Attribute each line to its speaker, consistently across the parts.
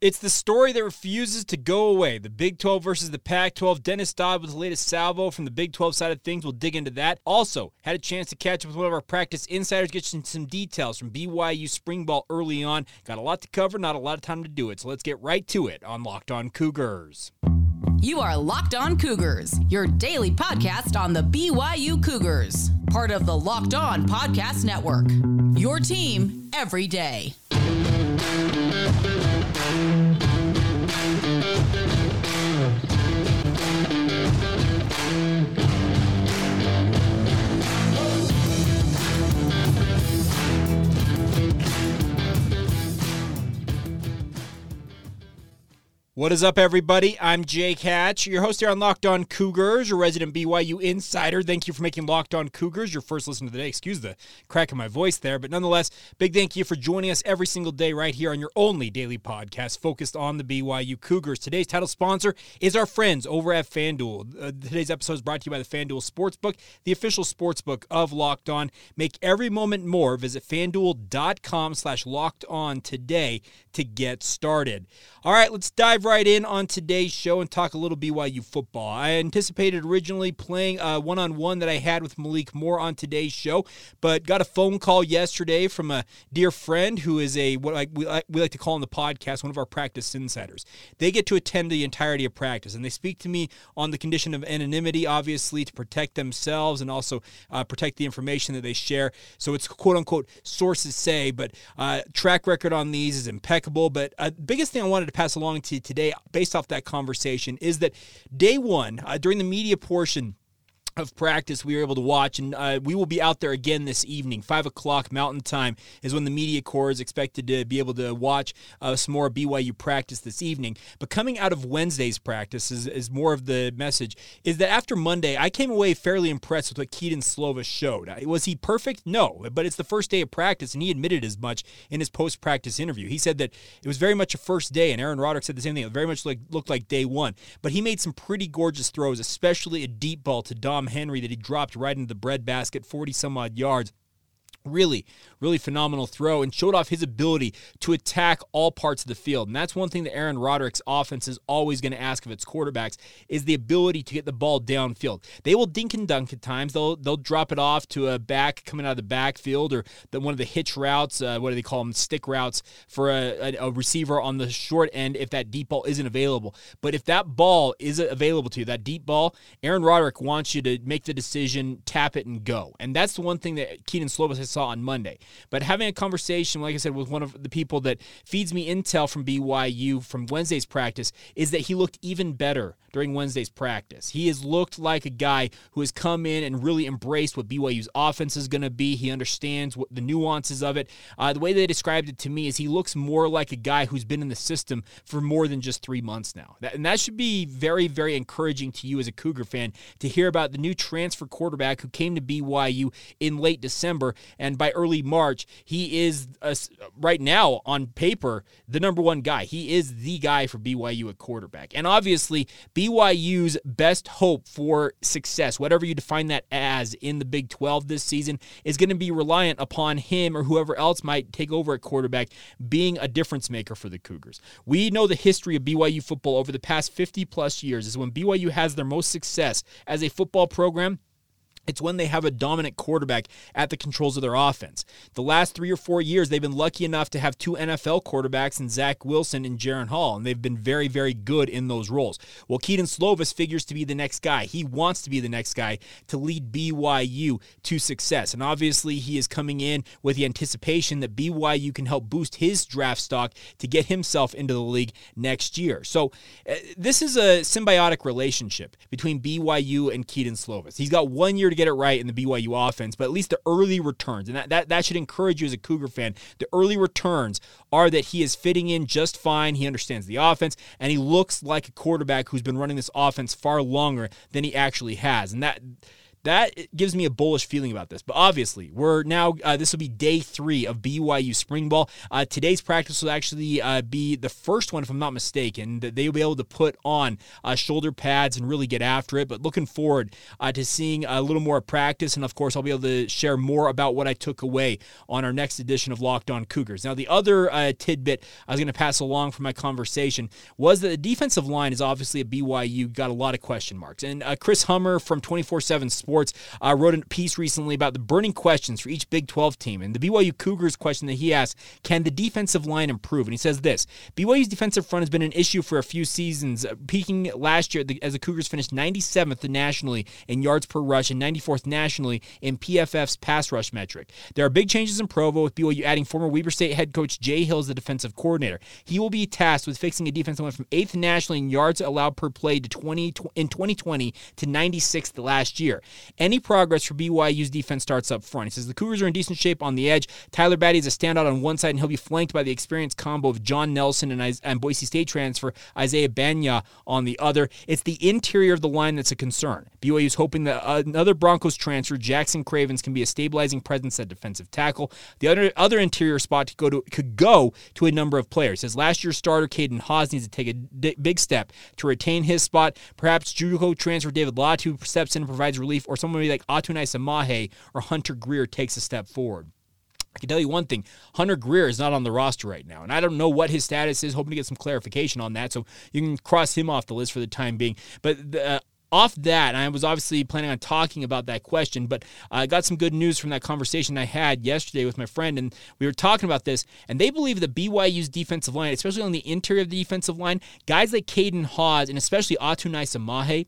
Speaker 1: It's the story that refuses to go away. The Big 12 versus the Pac 12. Dennis Dodd with the latest salvo from the Big 12 side of things. We'll dig into that. Also, had a chance to catch up with one of our practice insiders, get some, some details from BYU spring ball early on. Got a lot to cover, not a lot of time to do it. So let's get right to it on Locked On Cougars.
Speaker 2: You are Locked On Cougars, your daily podcast on the BYU Cougars, part of the Locked On Podcast Network. Your team every day.
Speaker 1: What is up, everybody? I'm Jake Hatch, your host here on Locked On Cougars, your resident BYU insider. Thank you for making Locked On Cougars your first listen of the day. Excuse the crack in my voice there, but nonetheless, big thank you for joining us every single day right here on your only daily podcast focused on the BYU Cougars. Today's title sponsor is our friends over at FanDuel. Uh, today's episode is brought to you by the FanDuel Sportsbook, the official sportsbook of Locked On. Make every moment more. Visit FanDuel.com slash Locked On today to get started. All right, let's dive right in on today's show and talk a little BYU football. I anticipated originally playing a one on one that I had with Malik Moore on today's show, but got a phone call yesterday from a dear friend who is a what I, we, like, we like to call on the podcast one of our practice insiders. They get to attend the entirety of practice and they speak to me on the condition of anonymity, obviously, to protect themselves and also uh, protect the information that they share. So it's quote unquote sources say, but uh, track record on these is impeccable. But uh, biggest thing I wanted to pass along to you today, based off that conversation, is that day one, uh, during the media portion, of practice we were able to watch, and uh, we will be out there again this evening. Five o'clock Mountain Time is when the media corps is expected to be able to watch uh, some more BYU practice this evening. But coming out of Wednesday's practice is, is more of the message is that after Monday, I came away fairly impressed with what Kedon Slovis showed. Was he perfect? No, but it's the first day of practice, and he admitted as much in his post practice interview. He said that it was very much a first day, and Aaron Roderick said the same thing. It very much like, looked like day one, but he made some pretty gorgeous throws, especially a deep ball to Dom Henry that he dropped right into the breadbasket, 40 some odd yards. Really, really phenomenal throw and showed off his ability to attack all parts of the field. And that's one thing that Aaron Roderick's offense is always going to ask of its quarterbacks is the ability to get the ball downfield. They will dink and dunk at times. They'll they'll drop it off to a back coming out of the backfield or the, one of the hitch routes. Uh, what do they call them? Stick routes for a, a, a receiver on the short end if that deep ball isn't available. But if that ball is available to you, that deep ball, Aaron Roderick wants you to make the decision, tap it, and go. And that's the one thing that Kedon Slovis has saw on Monday. But having a conversation, like I said, with one of the people that feeds me intel from BYU from Wednesday's practice is that he looked even better during Wednesday's practice. He has looked like a guy who has come in and really embraced what BYU's offense is going to be. He understands what the nuances of it. Uh, the way they described it to me is he looks more like a guy who's been in the system for more than just three months now. That, and that should be very, very encouraging to you as a Cougar fan to hear about the new transfer quarterback who came to BYU in late December and by early March, he is uh, right now on paper the number one guy. He is the guy for BYU at quarterback. And obviously, BYU's best hope for success, whatever you define that as in the Big 12 this season, is going to be reliant upon him or whoever else might take over at quarterback being a difference maker for the Cougars. We know the history of BYU football over the past 50 plus years is when BYU has their most success as a football program it's when they have a dominant quarterback at the controls of their offense. The last three or four years, they've been lucky enough to have two NFL quarterbacks in Zach Wilson and Jaren Hall, and they've been very, very good in those roles. Well, Kedon Slovis figures to be the next guy. He wants to be the next guy to lead BYU to success. And obviously, he is coming in with the anticipation that BYU can help boost his draft stock to get himself into the league next year. So, uh, this is a symbiotic relationship between BYU and Kedon Slovis. He's got one year to get it right in the BYU offense, but at least the early returns, and that, that, that should encourage you as a Cougar fan. The early returns are that he is fitting in just fine. He understands the offense, and he looks like a quarterback who's been running this offense far longer than he actually has. And that that gives me a bullish feeling about this. But obviously, we're now, uh, this will be day three of BYU spring ball. Uh, today's practice will actually uh, be the first one, if I'm not mistaken, that they'll be able to put on uh, shoulder pads and really get after it. But looking forward uh, to seeing a little more practice. And of course, I'll be able to share more about what I took away on our next edition of Locked On Cougars. Now, the other uh, tidbit I was going to pass along from my conversation was that the defensive line is obviously at BYU got a lot of question marks. And Chris Hummer from 24 7 Sports Sports uh, wrote a piece recently about the burning questions for each Big 12 team. And the BYU Cougars question that he asked can the defensive line improve? And he says this BYU's defensive front has been an issue for a few seasons, uh, peaking last year as the Cougars finished 97th nationally in yards per rush and 94th nationally in PFF's pass rush metric. There are big changes in Provo with BYU adding former Weber State head coach Jay Hill as the defensive coordinator. He will be tasked with fixing a defense that went from 8th nationally in yards allowed per play to 20 in 2020 to 96th last year. Any progress for BYU's defense starts up front. He says the Cougars are in decent shape on the edge. Tyler Batty is a standout on one side, and he'll be flanked by the experienced combo of John Nelson and, and Boise State transfer Isaiah Bagnah on the other. It's the interior of the line that's a concern. BYU is hoping that uh, another Broncos transfer, Jackson Cravens, can be a stabilizing presence at defensive tackle. The other other interior spot to go to could go to a number of players. As last year's starter Caden Haws needs to take a d- big step to retain his spot. Perhaps JUCO transfer David Latu steps in and provides relief, or somebody like Atunaisa Mahe or Hunter Greer takes a step forward. I can tell you one thing Hunter Greer is not on the roster right now, and I don't know what his status is. Hoping to get some clarification on that, so you can cross him off the list for the time being. But the, uh, off that, I was obviously planning on talking about that question, but I got some good news from that conversation I had yesterday with my friend, and we were talking about this. And they believe that BYU's defensive line, especially on the interior of the defensive line, guys like Caden Haws and especially Atunaisa Mahe,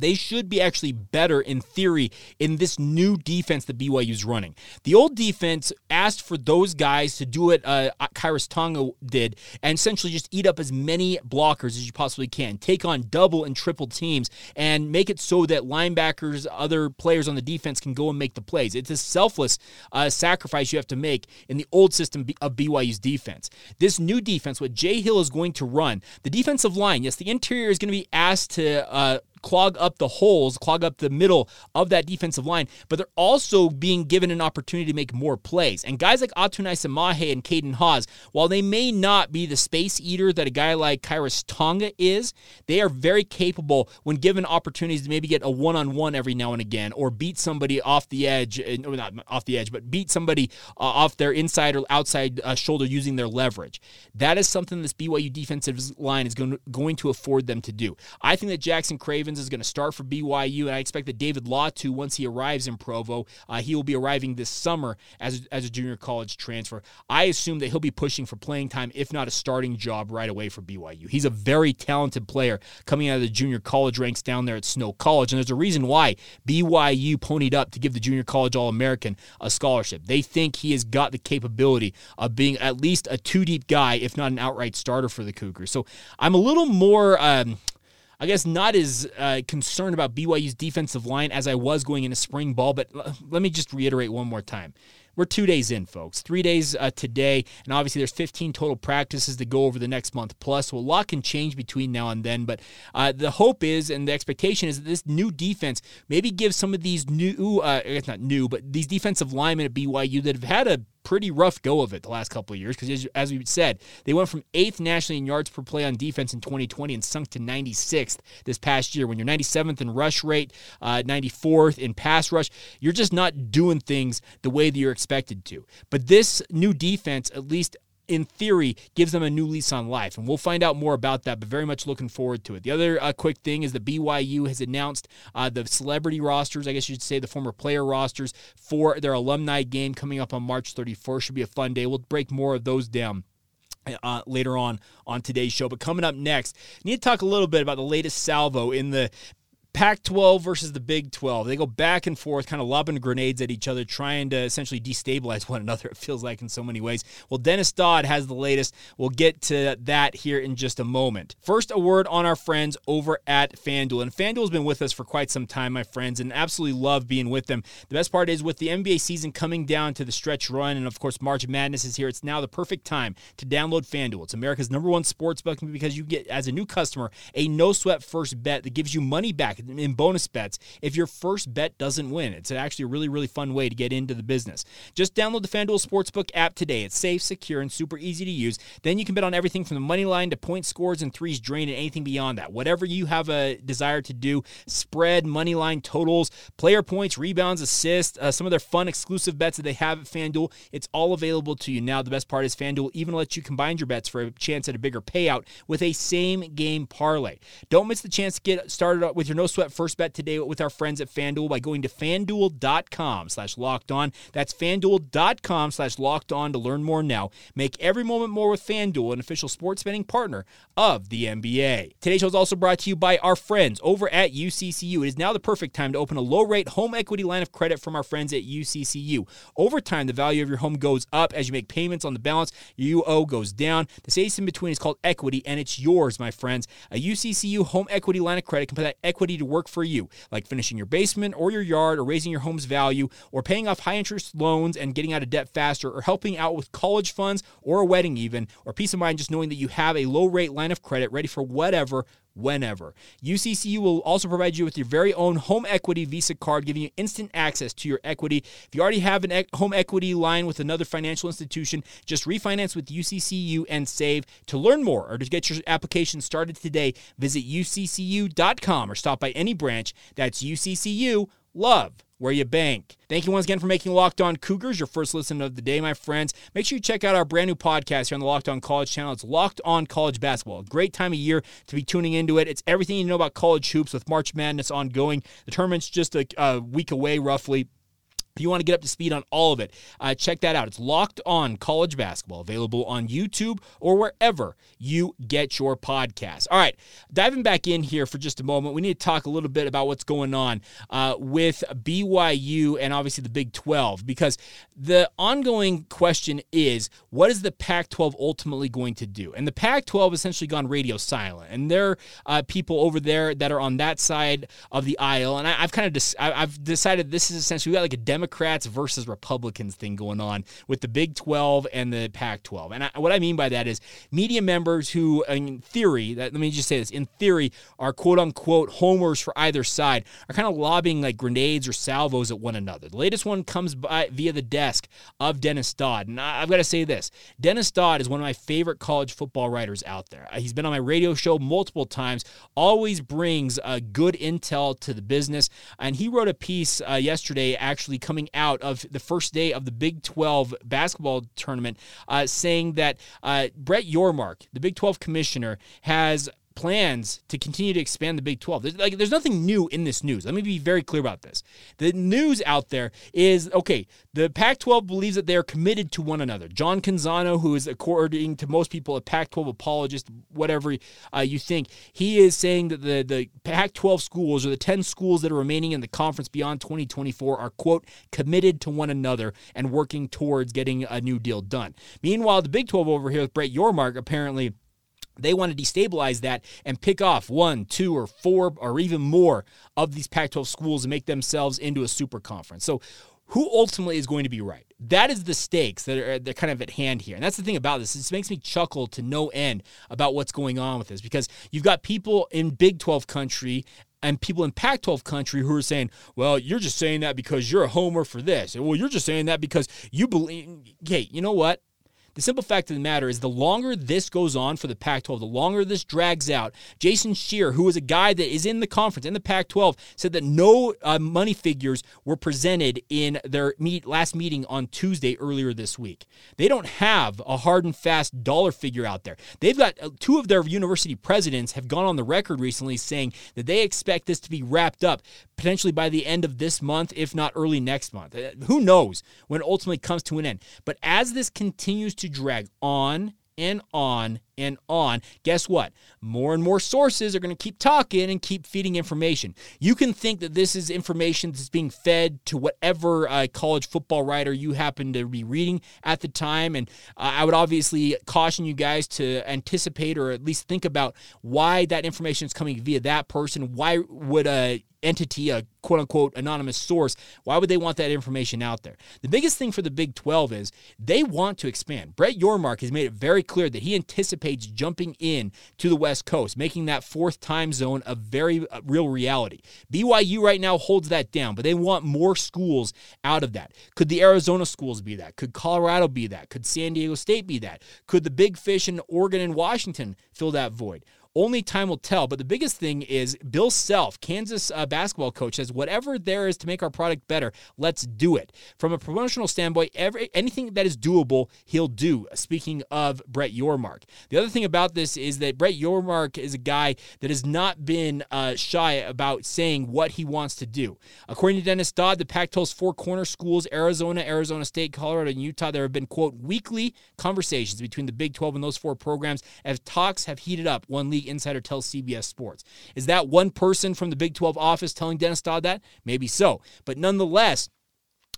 Speaker 1: they should be actually better in theory in this new defense that BYU is running. The old defense asked for those guys to do what uh, Khyiris Tonga did and essentially just eat up as many blockers as you possibly can, take on double and triple teams, and make it so that linebackers, other players on the defense can go and make the plays. It's a selfless uh, sacrifice you have to make in the old system of BYU's defense. This new defense, what Jay Hill is going to run, the defensive line, yes, the interior is going to be asked to uh, clog up the holes, clog up the middle of that defensive line, but they're also being given an opportunity to make more plays. And guys like Atunaisa Mahe and Caden Haws, while they may not be the space eater that a guy like Khyiris Tonga is, they are very capable when given opportunities to maybe get a one-on-one every now and again or beat somebody off the edge, uh, no, not off the edge, but beat somebody uh, off their inside or outside uh, shoulder using their leverage. That is something this BYU defensive line is going to, going to afford them to do. I think that Jackson Craven is going to start for BYU, and I expect that David Latu, once he arrives in Provo, uh, he will be arriving this summer as, as a junior college transfer. I assume that he'll be pushing for playing time, if not a starting job right away for BYU. He's a very talented player coming out of the junior college ranks down there at Snow College, and there's a reason why BYU ponied up to give the junior college All American a scholarship. They think he has got the capability of being at least a two deep guy, if not an outright starter for the Cougars. So I'm a little more. Um, I guess not as uh, concerned about BYU's defensive line as I was going into spring ball, but l- let me just reiterate one more time. We're two days in, folks. Three days uh, today, and obviously there's 15 total practices to go over the next month plus. So a lot can change between now and then. But uh, the hope is, and the expectation is that this new defense maybe gives some of these new, uh, it's not new, but these defensive linemen at BYU that have had a pretty rough go of it the last couple of years because, as, as we said, they went from eighth nationally in yards per play on defense in 2020 and sunk to 96th this past year. When you're 97th in rush rate, uh, 94th in pass rush, you're just not doing things the way that you're expected to. But this new defense, at least in theory, gives them a new lease on life. And we'll find out more about that, but very much looking forward to it. The other uh, quick thing is that BYU has announced uh, the celebrity rosters, I guess you should say the former player rosters, for their alumni game coming up on March 31st. Should be a fun day. We'll break more of those down. Uh, later on on today's show. But coming up next, I need to talk a little bit about the latest salvo in the Pac 12 versus the Big 12. They go back and forth, kind of lobbing grenades at each other, trying to essentially destabilize one another, it feels like in so many ways. Well, Dennis Dodd has the latest. We'll get to that here in just a moment. First, a word on our friends over at FanDuel. And FanDuel has been with us for quite some time, my friends, and absolutely love being with them. The best part is with the NBA season coming down to the stretch run, and of course, March Madness is here, it's now the perfect time to download FanDuel. It's America's number one sports book because you get, as a new customer, a no sweat first bet that gives you money back in bonus bets if your first bet doesn't win. It's actually a really, really fun way to get into the business. Just download the FanDuel Sportsbook app today. It's safe, secure, and super easy to use. Then you can bet on everything from the money line to point scores and threes drained and anything beyond that. Whatever you have a desire to do, spread, money line, totals, player points, rebounds, assists, uh, some of their fun exclusive bets that they have at FanDuel. It's all available to you now. The best part is FanDuel even lets you combine your bets for a chance at a bigger payout with a same game parlay. Don't miss the chance to get started with your no sweat first bet today with our friends at FanDuel by going to fanduel.com slash locked on. That's fanduel.com slash locked on to learn more now. Make every moment more with FanDuel, an official sports betting partner of the NBA. Today's show is also brought to you by our friends over at UCCU. It is now the perfect time to open a low rate home equity line of credit from our friends at UCCU. Over time, the value of your home goes up as you make payments on the balance you owe goes down. The space in between is called equity, and it's yours, my friends. A UCCU home equity line of credit can put that equity to work for you, like finishing your basement or your yard, or raising your home's value, or paying off high interest loans and getting out of debt faster, or helping out with college funds or a wedding, even, or peace of mind just knowing that you have a low rate line of credit ready for whatever whenever. UCCU will also provide you with your very own home equity Visa card, giving you instant access to your equity. If you already have an e- home equity line with another financial institution, just refinance with UCCU and save. To learn more or to get your application started today, visit uccu.com or stop by any branch. That's UCCU. Love where you bank. Thank you once again for making Locked On Cougars your first listen of the day, my friends. Make sure you check out our brand new podcast here on the Locked On College channel. It's Locked On College Basketball. Great time of year to be tuning into it. It's everything you know about college hoops with March Madness ongoing. The tournament's just a, a week away, roughly. If you want to get up to speed on all of it, uh, check that out. It's Locked On College Basketball, available on YouTube or wherever you get your podcasts. All right, diving back in here for just a moment, we need to talk a little bit about what's going on uh, with BYU and obviously the Big 12 because the ongoing question is what is the Pac 12 ultimately going to do? And the Pac 12 essentially gone radio silent, and there are uh, people over there that are on that side of the aisle. And I, have kind of I, I've decided this is essentially we got like a Democrats versus Republicans thing going on with the Big 12 and the Pac 12. And I, what I mean by that is media members who, in theory, that, let me just say this, in theory, are quote unquote homers for either side, are kind of lobbing like grenades or salvos at one another. The latest one comes by via the desk of Dennis Dodd. And I, I've got to say this Dennis Dodd is one of my favorite college football writers out there. Uh, he's been on my radio show multiple times, always brings uh, good intel to the business. And he wrote a piece uh, yesterday, actually coming out of the first day of the Big 12 basketball tournament, uh, saying that uh, Brett Yormark, the Big 12 commissioner, has plans to continue to expand the Big 12. There's, like, there's nothing new in this news. Let me be very clear about this. The news out there is okay, the Pac 12 believes that they are committed to one another. John Canzano, who is, according to most people, a Pac 12 apologist, whatever uh, you think, he is saying that the, the Pac 12 schools or the 10 schools that are remaining in the conference beyond 2024 are, quote, committed to one another and working towards getting a new deal done. Meanwhile, the Big 12 over here with Brett Yormark apparently they want to destabilize that and pick off one, two, or four, or even more of these Pac 12 schools and make themselves into a super conference. So, who ultimately is going to be right? That is the stakes that are they're kind of at hand here. And that's the thing about this. This makes me chuckle to no end about what's going on with this because you've got people in Big 12 country and people in Pac 12 country who are saying, well, you're just saying that because you're a homer for this. Well, you're just saying that because you believe. Okay, you know what? The simple fact of the matter is, the longer this goes on for the Pac 12, the longer this drags out. Jason Scheer, who is a guy that is in the conference, in the Pac 12, said that no uh, money figures were presented in their meet, last meeting on Tuesday earlier this week. They don't have a hard and fast dollar figure out there. They've got uh, two of their university presidents have gone on the record recently saying that they expect this to be wrapped up potentially by the end of this month, if not early next month. Uh, who knows when it ultimately comes to an end? But as this continues to drag on and on and on, guess what? More and more sources are going to keep talking and keep feeding information. You can think that this is information that's being fed to whatever uh, college football writer you happen to be reading at the time. And uh, I would obviously caution you guys to anticipate or at least think about why that information is coming via that person. Why would a entity, a quote unquote anonymous source, why would they want that information out there? The biggest thing for the Big 12 is they want to expand. Brett Yormark has made it very clear that he anticipates jumping in to the West Coast, making that fourth time zone a very uh, real reality. BYU right now holds that down, but they want more schools out of that. Could the Arizona schools be that? Could Colorado be that? Could San Diego State be that? Could the big fish in Oregon and Washington fill that void? Only time will tell. But the biggest thing is Bill Self, Kansas uh, basketball coach, says whatever there is to make our product better, let's do it. From a promotional standpoint, every anything that is doable, he'll do. Speaking of Brett Yormark, the other thing about this is that Brett Yormark is a guy that has not been uh, shy about saying what he wants to do. According to Dennis Dodd, the Pac-12's four corner schools, Arizona, Arizona State, Colorado, and Utah, there have been quote weekly conversations between the Big 12 and those four programs as talks have heated up. One league insider tells CBS Sports. Is that one person from the Big 12 office telling Dennis Dodd that? Maybe so. But nonetheless,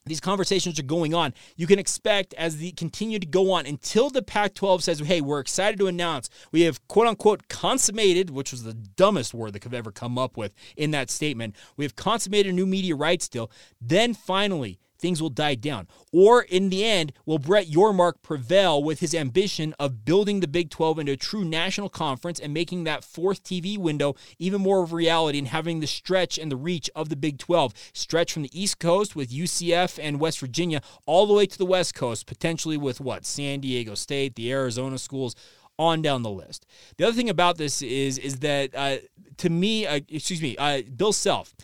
Speaker 1: these conversations are going on. You can expect as they continue to go on until the Pac 12 says, hey, we're excited to announce we have quote unquote consummated, which was the dumbest word that could ever come up with in that statement. We have consummated a new media rights deal. Then finally, things will die down? Or in the end, will Brett Yormark prevail with his ambition of building the Big 12 into a true national conference and making that fourth TV window even more of a reality and having the stretch and the reach of the Big 12 stretch from the East Coast with UCF and West Virginia all the way to the West Coast, potentially with what? San Diego State, the Arizona schools on down the list. The other thing about this is is that uh, to me, uh, excuse me, uh, Bill Self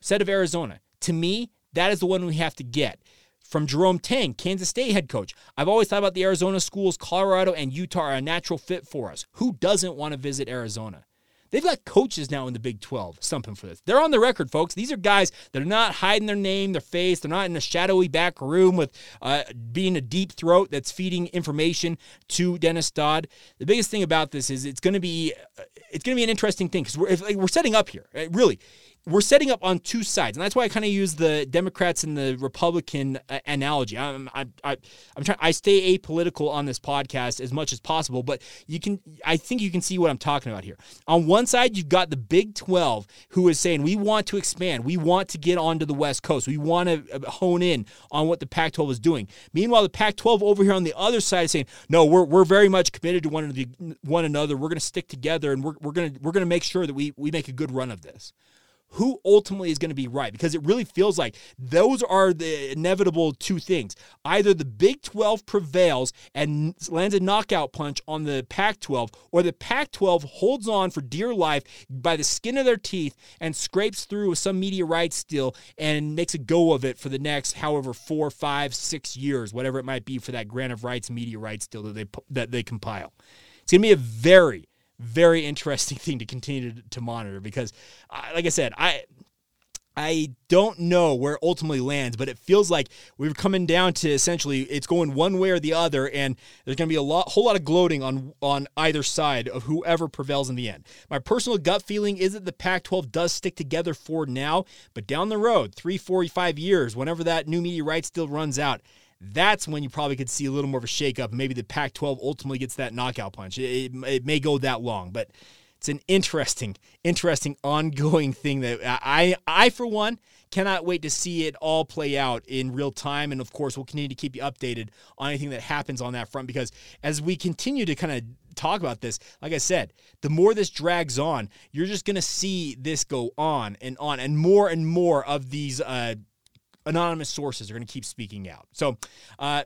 Speaker 1: said of Arizona. To me, that is the one we have to get. From Jerome Tang, Kansas State head coach. I've always thought about the Arizona schools, Colorado and Utah are a natural fit for us. Who doesn't want to visit Arizona? They've got coaches now in the Big 12 stumping for this. They're on the record, folks. These are guys that are not hiding their name, their face. They're not in a shadowy back room with uh, being a deep throat that's feeding information to Dennis Dodd. The biggest thing about this is it's going to be uh, it's going to be an interesting thing because we're, like, we're setting up here. Really, we're setting up on two sides, and that's why I kind of use the Democrats and the Republican uh, analogy. I'm, I, I, I'm trying. I stay apolitical on this podcast as much as possible, but you can. I think you can see what I'm talking about here. On one side, you've got the Big 12, who is saying we want to expand, we want to get onto the West Coast, we want to uh, hone in on what the Pac-12 is doing. Meanwhile, the Pac-12 over here on the other side is saying, no, we're, we're very much committed to one, one another. We're going to stick together, and we're, we're going to we're going to make sure that we we make a good run of this who ultimately is going to be right because it really feels like those are the inevitable two things. Either the Big 12 prevails and lands a knockout punch on the Pac 12, or the Pac 12 holds on for dear life by the skin of their teeth and scrapes through with some media rights deal and makes a go of it for the next however four, five, six years, whatever it might be for that grant of rights media rights deal that they that they compile. It's going to be a very very interesting thing to continue to, to monitor because, uh, like I said, I I don't know where ultimately lands, but it feels like we're coming down to essentially it's going one way or the other, and there's going to be a lot, whole lot of gloating on on either side of whoever prevails in the end. My personal gut feeling is that the Pac-12 does stick together for now, but down the road, three, four, five years, whenever that new media rights still runs out, that's when you probably could see a little more of a shakeup. Maybe the Pac 12 ultimately gets that knockout punch. It, it, it, may go that long, but it's an interesting, interesting ongoing thing that I, I, for one, cannot wait to see it all play out in real time. And of course, we'll continue to keep you updated on anything that happens on that front because as we continue to kind of talk about this, like I said, the more this drags on, you're just going to see this go on and on and more and more of these. Uh, anonymous sources are going to keep speaking out. So, uh,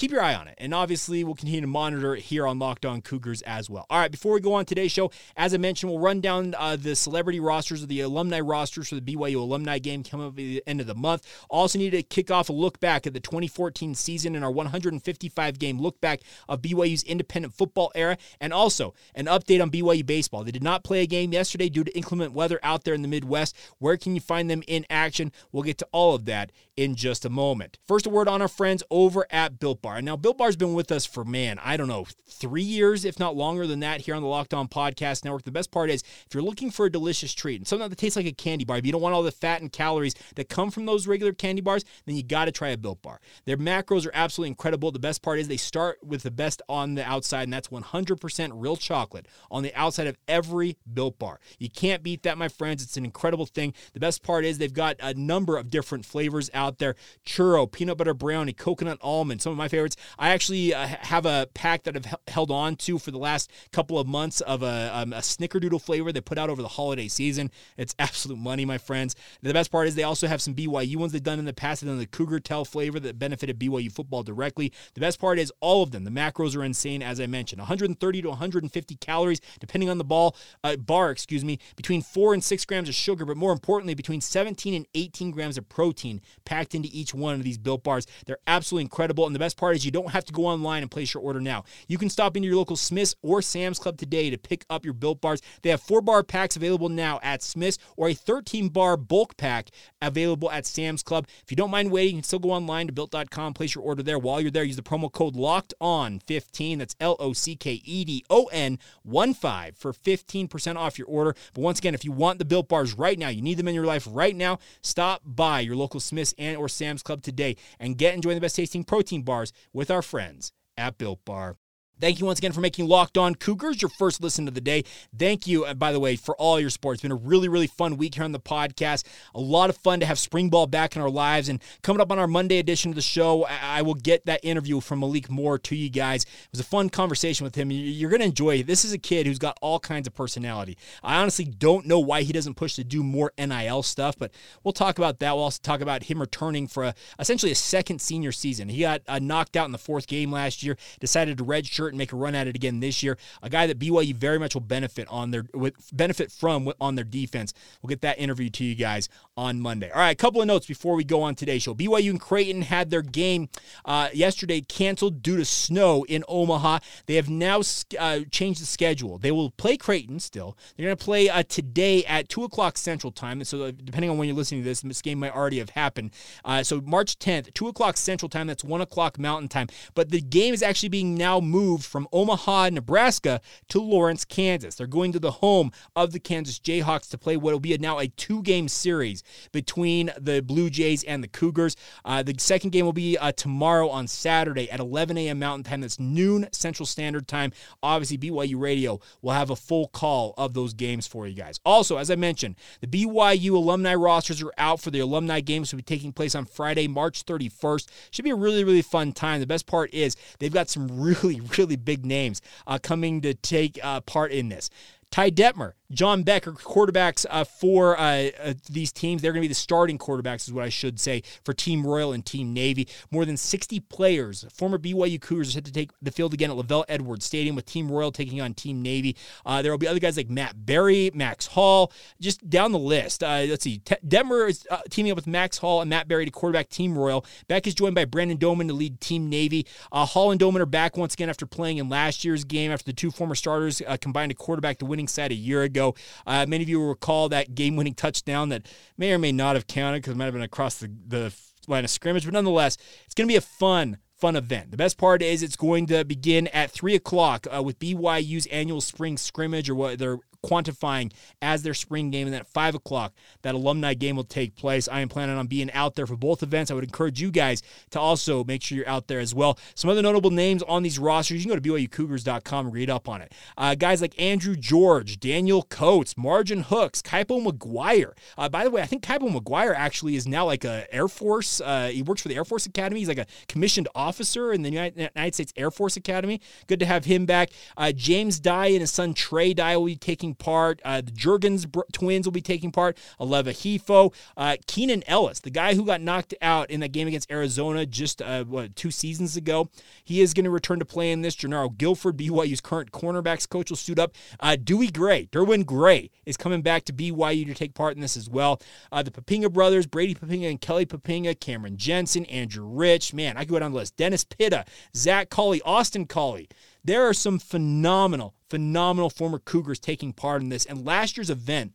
Speaker 1: keep your eye on it. And obviously, we'll continue to monitor it here on Locked On Cougars as well. All right, before we go on today's show, as I mentioned, we'll run down uh, the celebrity rosters or the alumni rosters for the BYU alumni game coming up at the end of the month. Also, need to kick off a look back at the 2014 season and our 155 game look back of BYU's independent football era, and also an update on BYU baseball. They did not play a game yesterday due to inclement weather out there in the Midwest. Where can you find them in action? We'll get to all of that in just a moment. First, a word on our friends over at Built Bar. Bar. And now Built Bar's been with us for man, I don't know, three years, if not longer than that, here on the Locked On Podcast Network. The best part is if you're looking for a delicious treat and something that tastes like a candy bar, if you don't want all the fat and calories that come from those regular candy bars, then you got to try a Built Bar. Their macros are absolutely incredible. The best part is they start with the best on the outside, and that's 100% real chocolate on the outside of every Built Bar. You can't beat that, my friends. It's an incredible thing. The best part is they've got a number of different flavors out out there. Churro, peanut butter brownie, coconut almond, some of my favorites. I actually uh, have a pack that I've held on to for the last couple of months of a, um, a snickerdoodle flavor they put out over the holiday season. It's absolute money, my friends. The best part is they also have some BYU ones they've done in the past. They've done the Cougar Tail flavor that benefited BYU football directly. The best part is all of them. The macros are insane, as I mentioned. 130 to 150 calories, depending on the ball uh, bar, excuse me, between four and six grams of sugar, but more importantly, between 17 and 18 grams of protein packed into each one of these built bars. They're absolutely incredible. And the best part is you don't have to go online and place your order now. You can stop into your local Smith's or Sam's Club today to pick up your built bars. They have four bar packs available now at Smith's or a 13 bar bulk pack available at Sam's Club. If you don't mind waiting, you can still go online to built.com, place your order there. While you're there, use the promo code locked on 15. That's L O C K E D O N 1 5 for 15% off your order. But once again, if you want the built bars right now, you need them in your life right now, stop by your local Smith's and or Sam's Club today and get enjoying the best tasting protein bars with our friends at Built Bar. Thank you once again for making Locked On Cougars your first listen of the day. Thank you, uh, by the way, for all your support. It's been a really, really fun week here on the podcast. A lot of fun to have spring ball back in our lives. And coming up on our Monday edition of the show, I will get that interview from Malik Moore to you guys. It was a fun conversation with him. You're going to enjoy it. This is a kid who's got all kinds of personality. I honestly don't know why he doesn't push to do more NIL stuff, but we'll talk about that. We'll also talk about him returning for a, essentially a second senior season. He got uh, knocked out in the fourth game last year, decided to redshirt and make a run at it again this year. A guy that BYU very much will benefit on their benefit from on their defense. We'll get that interview to you guys on Monday. All right, a couple of notes before we go on today's show. BYU and Creighton had their game uh, yesterday canceled due to snow in Omaha. They have now uh, changed the schedule. They will play Creighton still. They're going to play uh, today at two o'clock Central Time. So uh, depending on when you're listening to this, this game might already have happened. Uh, so March 10th, two o'clock Central Time. That's one o'clock Mountain Time. But the game is actually being now moved from Omaha, Nebraska to Lawrence, Kansas. They're going to the home of the Kansas Jayhawks to play what will be now a two game series between the Blue Jays and the Cougars. Uh, the second game will be uh, tomorrow on Saturday at 11 a.m. Mountain Time. That's noon Central Standard Time. Obviously, BYU Radio will have a full call of those games for you guys. Also, as I mentioned, the BYU alumni rosters are out for the alumni games to be taking place on Friday, March 31st. Should be a really, really fun time. The best part is they've got some really, really big names uh, coming to take uh, part in this. Ty Detmer, John Beck, quarterbacks uh, for uh, uh, these teams. They're going to be the starting quarterbacks, is what I should say, for Team Royal and Team Navy. More than 60 players, former BYU Cougars, are set to take the field again at LaVell Edwards Stadium with Team Royal taking on Team Navy. Uh, there will be other guys like Matt Berry, Max Hall, just down the list. Uh, let's see. T- Detmer is uh, teaming up with Max Hall and Matt Berry to quarterback Team Royal. Beck is joined by Brandon Doman to lead Team Navy. Hall and Doman are back once again after playing in last year's game after the two former starters combined to quarterback the winning side a year ago. Many of you will recall that game winning touchdown that may or may not have counted because it might have been across the, the line of scrimmage. But nonetheless, it's going to be a fun, fun event. The best part is it's going to begin at 3 o'clock uh, with BYU's annual spring scrimmage or what they're quantifying as their spring game. And then at 5 o'clock, that alumni game will take place. I am planning on being out there for both events. I would encourage you guys to also make sure you're out there as well. Some other notable names on these rosters, you can go to BYUCougars.com and read up on it. Uh, guys like Andrew George, Daniel Coates, Margin Hooks, Kaipo McGuire. Uh, by the way, I think Kaipo McGuire actually is now like a Air Force. Uh, he works for the Air Force Academy. He's like a commissioned officer in the United States Air Force Academy. Good to have him back. Uh, James Dye and his son Trey Dye will be taking part. Uh, the Jurgens twins will be taking part. Aleva Hifo. Uh, Keenan Ellis, the guy who got knocked out in that game against Arizona just uh, what two seasons ago, he is going to return to play in this. Jernaro Gilford, BYU's current cornerbacks coach, will suit up. Uh, Dewey Gray, Derwin Gray is coming back to BYU to take part in this as well. Uh, the Poppinga brothers, Brady Poppinga and Kelly Poppinga, Cameron Jensen, Andrew Rich, man, I could go down the list. Dennis Pitta, Zach Collie, Austin Collie. There are some phenomenal, phenomenal former Cougars taking part in this. And last year's event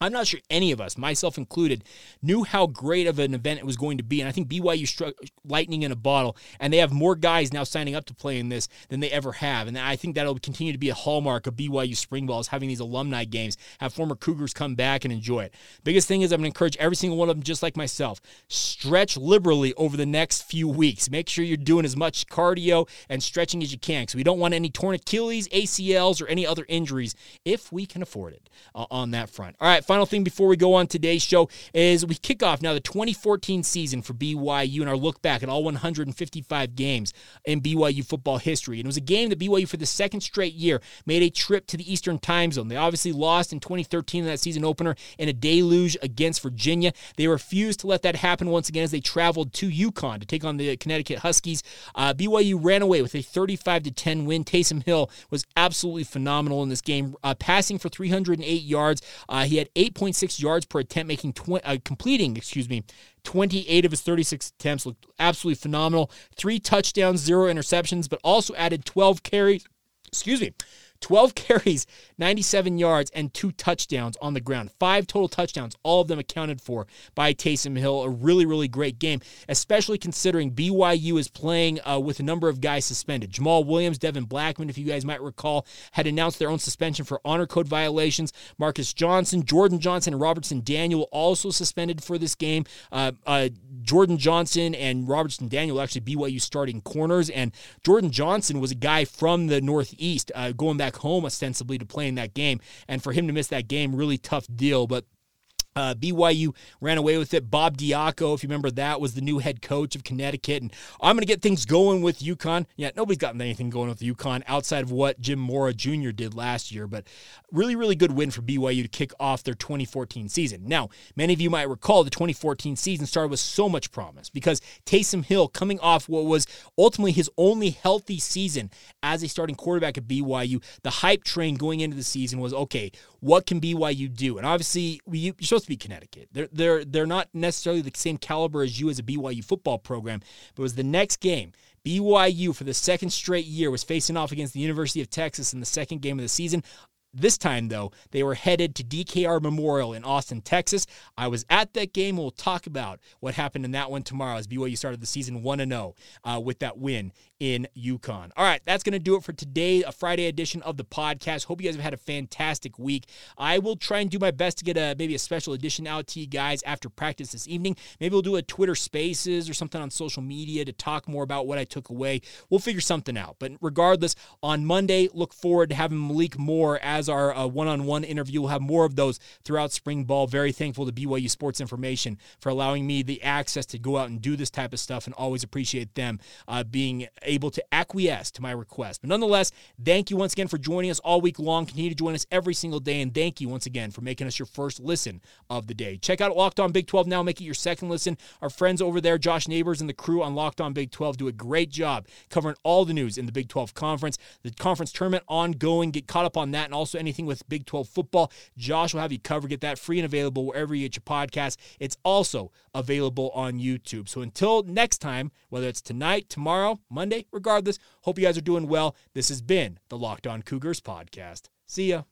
Speaker 1: I'm not sure any of us, myself included, knew how great of an event it was going to be. And I think BYU struck lightning in a bottle, and they have more guys now signing up to play in this than they ever have. And I think that'll continue to be a hallmark of BYU spring balls, having these alumni games, have former Cougars come back and enjoy it. Biggest thing is I'm going to encourage every single one of them, just like myself, stretch liberally over the next few weeks. Make sure you're doing as much cardio and stretching as you can because we don't want any torn Achilles, ACLs, or any other injuries if we can afford it uh, on that front. All right final thing before we go on today's show is we kick off now the 2014 season for BYU and our look back at all 155 games in BYU football history. And it was a game that BYU for the second straight year made a trip to the Eastern time zone. They obviously lost in 2013 in that season opener in a deluge against Virginia. They refused to let that happen once again as they traveled to UConn to take on the Connecticut Huskies. Uh, BYU ran away with a 35 to 10 win. Taysom Hill was absolutely phenomenal in this game, uh, passing for 308 yards. Uh, he had 8.6 yards per attempt, making tw- uh, completing, excuse me, 28 of his 36 attempts looked absolutely phenomenal. Three touchdowns, zero interceptions, but also added 12 carries. Excuse me. 12 carries, 97 yards, and two touchdowns on the ground. Five total touchdowns, all of them accounted for by Taysom Hill. A really, really great game, especially considering BYU is playing uh, with a number of guys suspended. Jamaal Williams, Devin Blackman, if you guys might recall, had announced their own suspension for honor code violations. Marcus Johnson, Jordan Johnson, and Robertson Daniel also suspended for this game. Uh, uh, Jordan Johnson and Robertson Daniel actually BYU starting corners, and Jordan Johnson was a guy from the Northeast uh, going back home ostensibly to play in that game. And for him to miss that game, really tough deal. But uh, BYU ran away with it. Bob Diaco, if you remember that, was the new head coach of Connecticut. And I'm going to get things going with UConn. Yeah, nobody's gotten anything going with UConn outside of what Jim Mora Jr. did last year. But really, really good win for BYU to kick off their 2014 season. Now, many of you might recall the 2014 season started with so much promise because Taysom Hill coming off what was ultimately his only healthy season as a starting quarterback at BYU. The hype train going into the season was okay, what can BYU do? And obviously, you're supposed to be Connecticut. They're they're they're not necessarily the same caliber as you as a BYU football program, but it was the next game. BYU for the second straight year was facing off against the University of Texas in the second game of the season. This time, though, they were headed to DKR Memorial in Austin, Texas. I was at that game. We'll talk about what happened in that one tomorrow as BYU started the season 1 0 uh, with that win in UConn. All right, that's going to do it for today, a Friday edition of the podcast. Hope you guys have had a fantastic week. I will try and do my best to get a maybe a special edition out to you guys after practice this evening. Maybe we'll do a Twitter Spaces or something on social media to talk more about what I took away. We'll figure something out. But regardless, on Monday, look forward to having Malik Moore as our uh, one-on-one interview. We'll have more of those throughout spring ball. Very thankful to BYU Sports Information for allowing me the access to go out and do this type of stuff, and always appreciate them uh, being able to acquiesce to my request. But nonetheless, thank you once again for joining us all week long. Continue to join us every single day. And thank you once again for making us your first listen of the day. Check out Locked On Big 12 now. Make it your second listen. Our friends over there, Josh Neighbors and the crew on Locked On Big 12, do a great job covering all the news in the Big 12 conference. The conference tournament ongoing. Get caught up on that and also anything with Big 12 football. Josh will have you covered. Get that free and available wherever you get your podcast. It's also available on YouTube. So until next time, whether it's tonight, tomorrow, Monday, regardless, hope you guys are doing well. This has been the Locked On Cougars podcast. See ya.